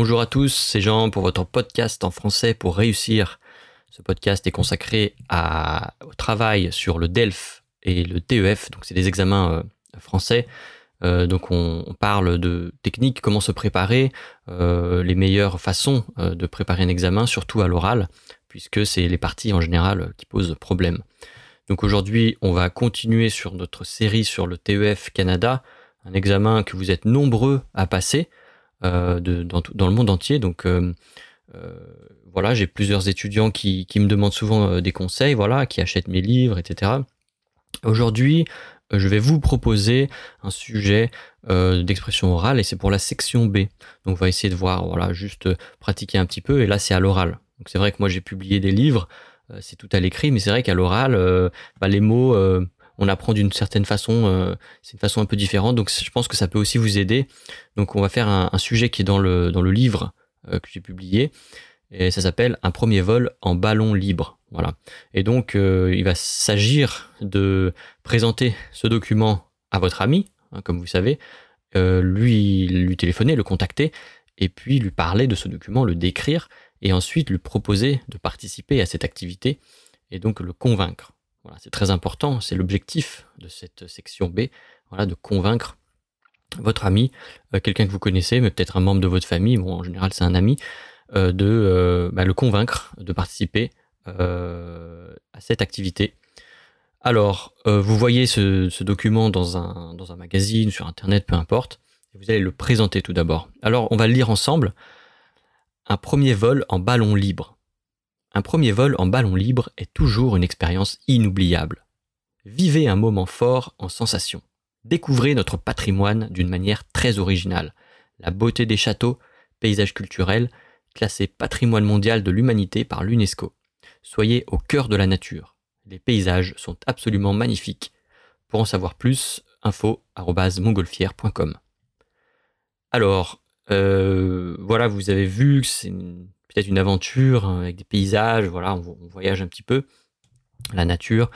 Bonjour à tous, c'est Jean pour votre podcast en français pour réussir. Ce podcast est consacré au travail sur le DELF et le TEF, donc c'est des examens euh, français. Euh, donc on, parle de techniques, comment se préparer, euh, les meilleures façons de préparer un examen, surtout à l'oral, puisque c'est les parties en général qui posent problème. Donc aujourd'hui, on va continuer sur notre série sur le TEF Canada, un examen que vous êtes nombreux à passer. Euh, dans, le monde entier. Donc euh, euh, voilà, j'ai plusieurs étudiants qui, me demandent souvent des conseils, voilà, qui achètent mes livres, etc. Aujourd'hui, je vais vous proposer un sujet d'expression orale et c'est pour la section B. Donc on va essayer de voir, voilà, juste pratiquer un petit peu et là c'est à l'oral. Donc c'est vrai que moi j'ai publié des livres, c'est tout à l'écrit, mais c'est vrai qu'à l'oral, bah, les mots on apprend d'une certaine façon, euh, c'est une façon un peu différente. Donc je pense que ça peut aussi vous aider. Donc on va faire un, sujet qui est dans le, dans le livre euh, que j'ai publié. Et ça s'appelle Un premier vol en ballon libre. Voilà. Et donc euh, il va s'agir de présenter ce document à votre ami, hein, comme vous savez, lui, lui téléphoner, le contacter, et puis lui parler de ce document, le décrire, et ensuite lui proposer de participer à cette activité, et donc le convaincre c'est très important, c'est l'objectif de cette section B, voilà, de convaincre votre ami, euh, quelqu'un que vous connaissez, mais peut-être un membre de votre famille, bon, en général c'est un ami, euh, de euh, bah, le convaincre de participer à cette activité. Alors, vous voyez ce, document dans un, dans un, magazine, sur Internet, peu importe, et vous allez le présenter tout d'abord. Alors, on va le lire ensemble. Un premier vol en ballon libre. Un premier vol en ballon libre est toujours une expérience inoubliable. Vivez un moment fort en sensation. Découvrez notre patrimoine d'une manière très originale. La beauté des châteaux, paysages culturels, classés patrimoine mondial de l'humanité par l'UNESCO. Soyez au cœur de la nature. Les paysages sont absolument magnifiques. Pour en savoir plus, info.montgolfière.com. Alors, euh, voilà, vous avez vu que c'est peut-être une aventure hein, avec des paysages, voilà, on, voyage un petit peu, la nature.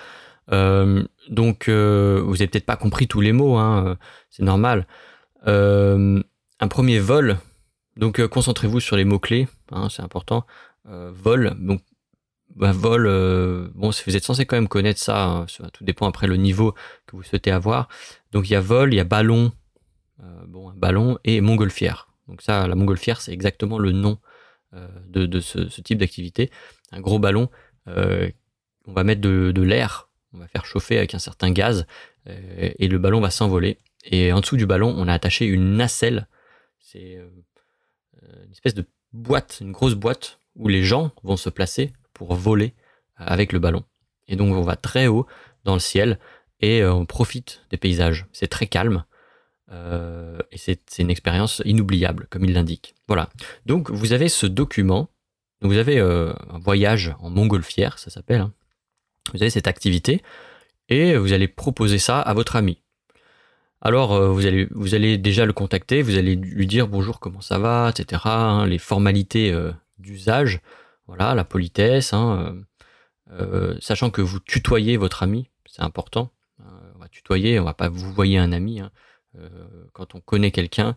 Euh, donc, euh, vous n'avez peut-être pas compris tous les mots, hein, euh, c'est normal. un premier vol, donc concentrez-vous sur les mots-clés, hein, c'est important. vol, donc bah, vol, bon, vous êtes censé quand même connaître ça, tout dépend après le niveau que vous souhaitez avoir. Donc il y a vol, il y a ballon, bon, ballon et montgolfière. Donc ça, la montgolfière, c'est exactement le nom euh, de, ce, type d'activité. Un gros ballon, euh, on va mettre de, l'air, on va faire chauffer avec un certain gaz euh, et le ballon va s'envoler. Et en dessous du ballon, on a attaché une nacelle. C'est une espèce de boîte, une grosse boîte où les gens vont se placer pour voler avec le ballon. Et donc on va très haut dans le ciel et on profite des paysages. C'est très calme. Euh, et c'est une expérience inoubliable, comme il l'indique. Voilà. Donc, vous avez ce document. vous avez euh, un voyage en montgolfière, ça s'appelle. Hein. Vous avez cette activité et vous allez proposer ça à votre ami. Alors, euh, vous, allez, vous allez déjà le contacter, vous allez lui dire bonjour, comment ça va, etc. Hein, les formalités d'usage, voilà, la politesse, hein, sachant que vous tutoyez votre ami, c'est important. on va tutoyer, on va pas vous voyer un ami. Quand on connaît quelqu'un,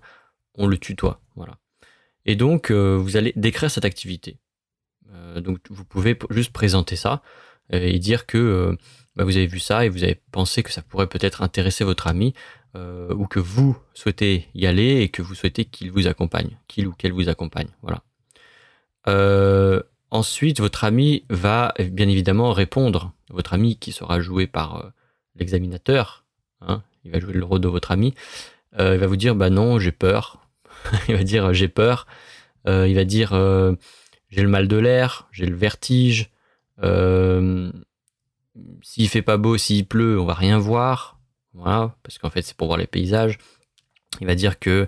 on le tutoie. Voilà. Et donc, euh, vous allez décrire cette activité. Euh, donc, vous pouvez juste présenter ça et dire que bah, vous avez vu ça et vous avez pensé que ça pourrait peut-être intéresser votre ami ou que vous souhaitez y aller et que vous souhaitez qu'il vous accompagne, qu'il ou qu'elle vous accompagne. Voilà. ensuite, votre ami va bien évidemment répondre. Votre ami qui sera joué par l'examinateur, hein, il va jouer le rôle de votre ami, euh, il va vous dire bah non, j'ai peur. il va dire j'ai peur. Euh, il va dire euh, j'ai le mal de l'air, j'ai le vertige. s'il fait pas beau, s'il pleut, on va rien voir. Voilà, parce qu'en fait c'est pour voir les paysages. Il va dire que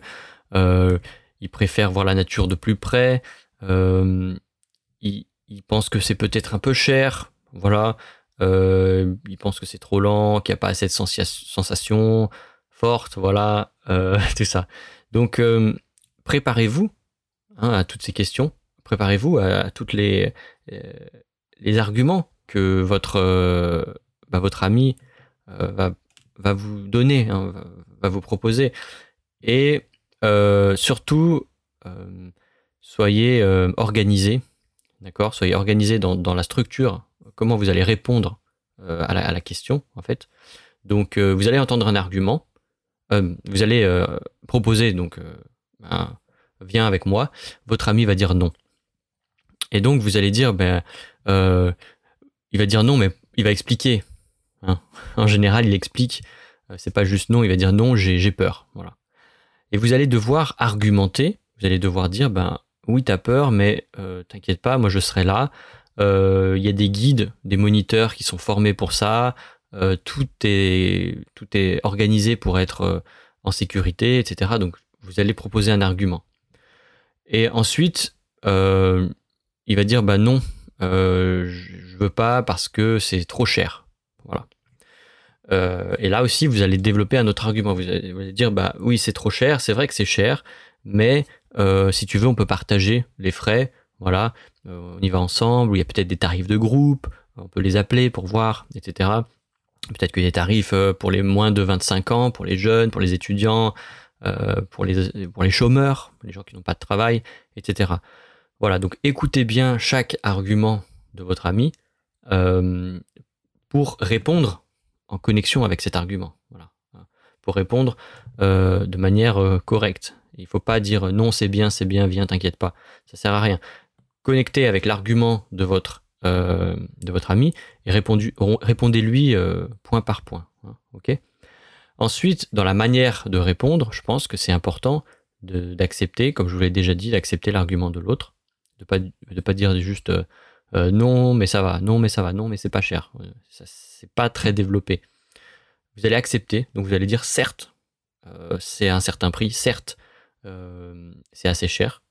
il préfère voir la nature de plus près. il, il pense que c'est peut-être un peu cher. Voilà. Euh, il pense que c'est trop lent, qu'il n'y a pas assez de sensations fortes, voilà, euh, tout ça. Donc, euh, préparez-vous hein, à toutes ces questions, préparez-vous à, tous les, les arguments que votre, bah, votre ami va, va, vous donner, hein, va, vous proposer. Et surtout, soyez organisé, d'accord? Soyez organisé dans, la structure, comment vous allez répondre à la, question, en fait. Donc, vous allez entendre un argument, vous allez proposer, donc, viens avec moi, votre ami va dire non. Et donc, vous allez dire, ben, il va dire non, mais il va expliquer. Hein. En général, il explique. Euh, c'est pas juste non, il va dire non, j'ai peur. Voilà. Et vous allez devoir argumenter. Vous allez devoir dire, ben oui, t'as peur, mais euh, t'inquiète pas, moi je serai là. Euh, il y a des guides, des moniteurs qui sont formés pour ça. tout est tout est organisé pour être en sécurité, etc. Donc vous allez proposer un argument. Et ensuite, il va dire, bah non, euh, je veux pas parce que c'est trop cher. Voilà. Euh, et là aussi, vous allez développer un autre argument. Vous allez, dire, bah oui, c'est trop cher, c'est vrai que c'est cher, mais euh, si tu veux, on peut partager les frais. Voilà, on y va ensemble. Il y a peut-être des tarifs de groupe, on peut les appeler pour voir, etc. Peut-être qu'il y a des tarifs pour les moins de 25 ans, pour les jeunes, pour les étudiants, pour, les, pour les chômeurs, les gens qui n'ont pas de travail, etc. Voilà, donc écoutez bien chaque argument de votre ami euh, pour répondre en connexion avec cet argument. Voilà, pour répondre euh, de manière euh, correcte. Il ne faut pas dire non, c'est bien, c'est bien, viens, t'inquiète pas. Ça sert à rien. Connectez avec l'argument de votre de votre ami et répondez-lui point par point. Hein, ok? Ensuite, dans la manière de répondre, je pense que c'est important d'accepter, comme je vous l'ai déjà dit, d'accepter l'argument de l'autre de pas de pas dire juste euh, euh, non mais ça va, non mais ça va, non mais c'est pas cher. Euh, c'est pas très développé. Vous allez accepter, donc vous allez dire certes, c'est un certain prix, certes, c'est assez cher,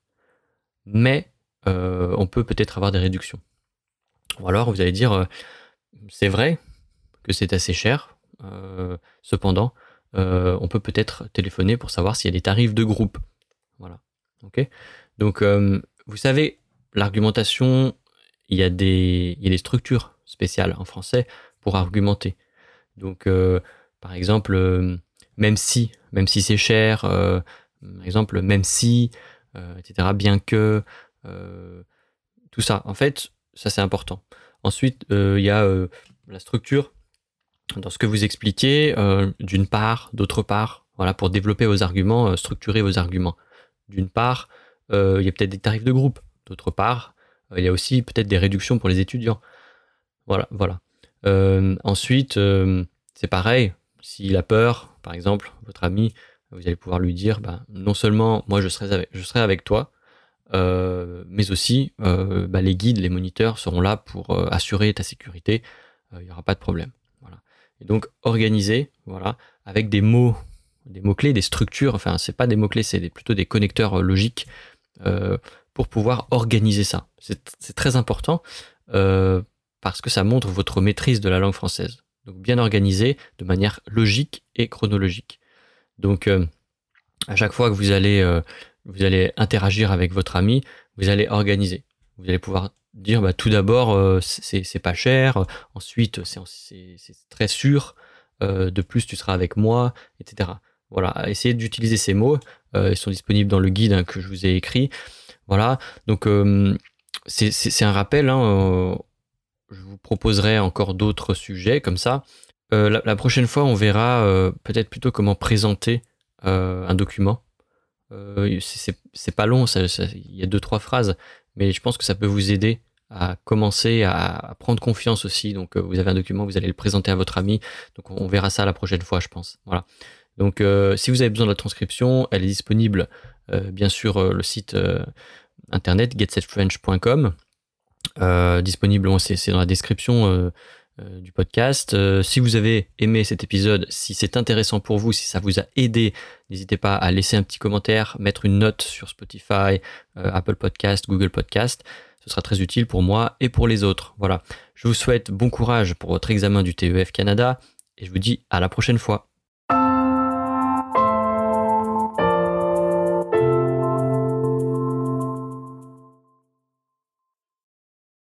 mais on peut peut-être avoir des réductions. Ou alors vous allez dire c'est vrai que c'est assez cher, cependant on peut peut-être téléphoner pour savoir s'il y a des tarifs de groupe. Voilà. Ok? Donc vous savez, l'argumentation, il y, a des, des structures spéciales en français pour argumenter. Donc, euh, par exemple, euh, même si, même si c'est cher, euh, par exemple, même si, etc., bien que, tout ça. En fait, ça c'est important. Ensuite, il y a la structure dans ce que vous expliquez, d'une part, d'autre part, voilà, pour développer vos arguments, structurer vos arguments. D'une part, euh, il y a peut-être des tarifs de groupe. D'autre part, euh, il y a aussi peut-être des réductions pour les étudiants. Voilà, voilà. Euh, ensuite, c'est pareil. S'il a peur, par exemple, votre ami, vous allez pouvoir lui dire, bah, non seulement moi je serai avec toi, mais aussi bah, les guides, les moniteurs seront là pour assurer ta sécurité. Il n'y aura pas de problème. Voilà. Et donc organiser, voilà, avec des mots, des mots clés, des structures. Enfin, c'est pas des mots clés, c'est plutôt des connecteurs logiques euh, pour pouvoir organiser ça. C'est très important euh, parce que ça montre votre maîtrise de la langue française. Donc bien organisé de manière logique et chronologique. Donc euh, à chaque fois que vous allez, vous allez interagir avec votre ami, vous allez organiser. Vous allez pouvoir dire bah, tout d'abord c'est pas cher, ensuite c'est très sûr, de plus tu seras avec moi, etc. Voilà, essayez d'utiliser ces mots. Euh, ils sont disponibles dans le guide hein, que je vous ai écrit. Voilà, donc euh, c'est un rappel. Hein, euh, je vous proposerai encore d'autres sujets comme ça. La, prochaine fois, on verra peut-être plutôt comment présenter un document. C'est pas long, il y a deux trois phrases, mais je pense que ça peut vous aider à commencer à, prendre confiance aussi. Donc, vous avez un document, vous allez le présenter à votre ami. Donc, on verra ça la prochaine fois, je pense. Voilà. Donc, euh, si vous avez besoin de la transcription, elle est disponible euh, bien sûr euh, le site internet getsetfrench.com. disponible, c'est dans la description du podcast. si vous avez aimé cet épisode, si c'est intéressant pour vous, si ça vous a aidé, n'hésitez pas à laisser un petit commentaire, mettre une note sur Spotify, Apple Podcast, Google Podcast. Ce sera très utile pour moi et pour les autres. Voilà. Je vous souhaite bon courage pour votre examen du TEF Canada et je vous dis à la prochaine fois.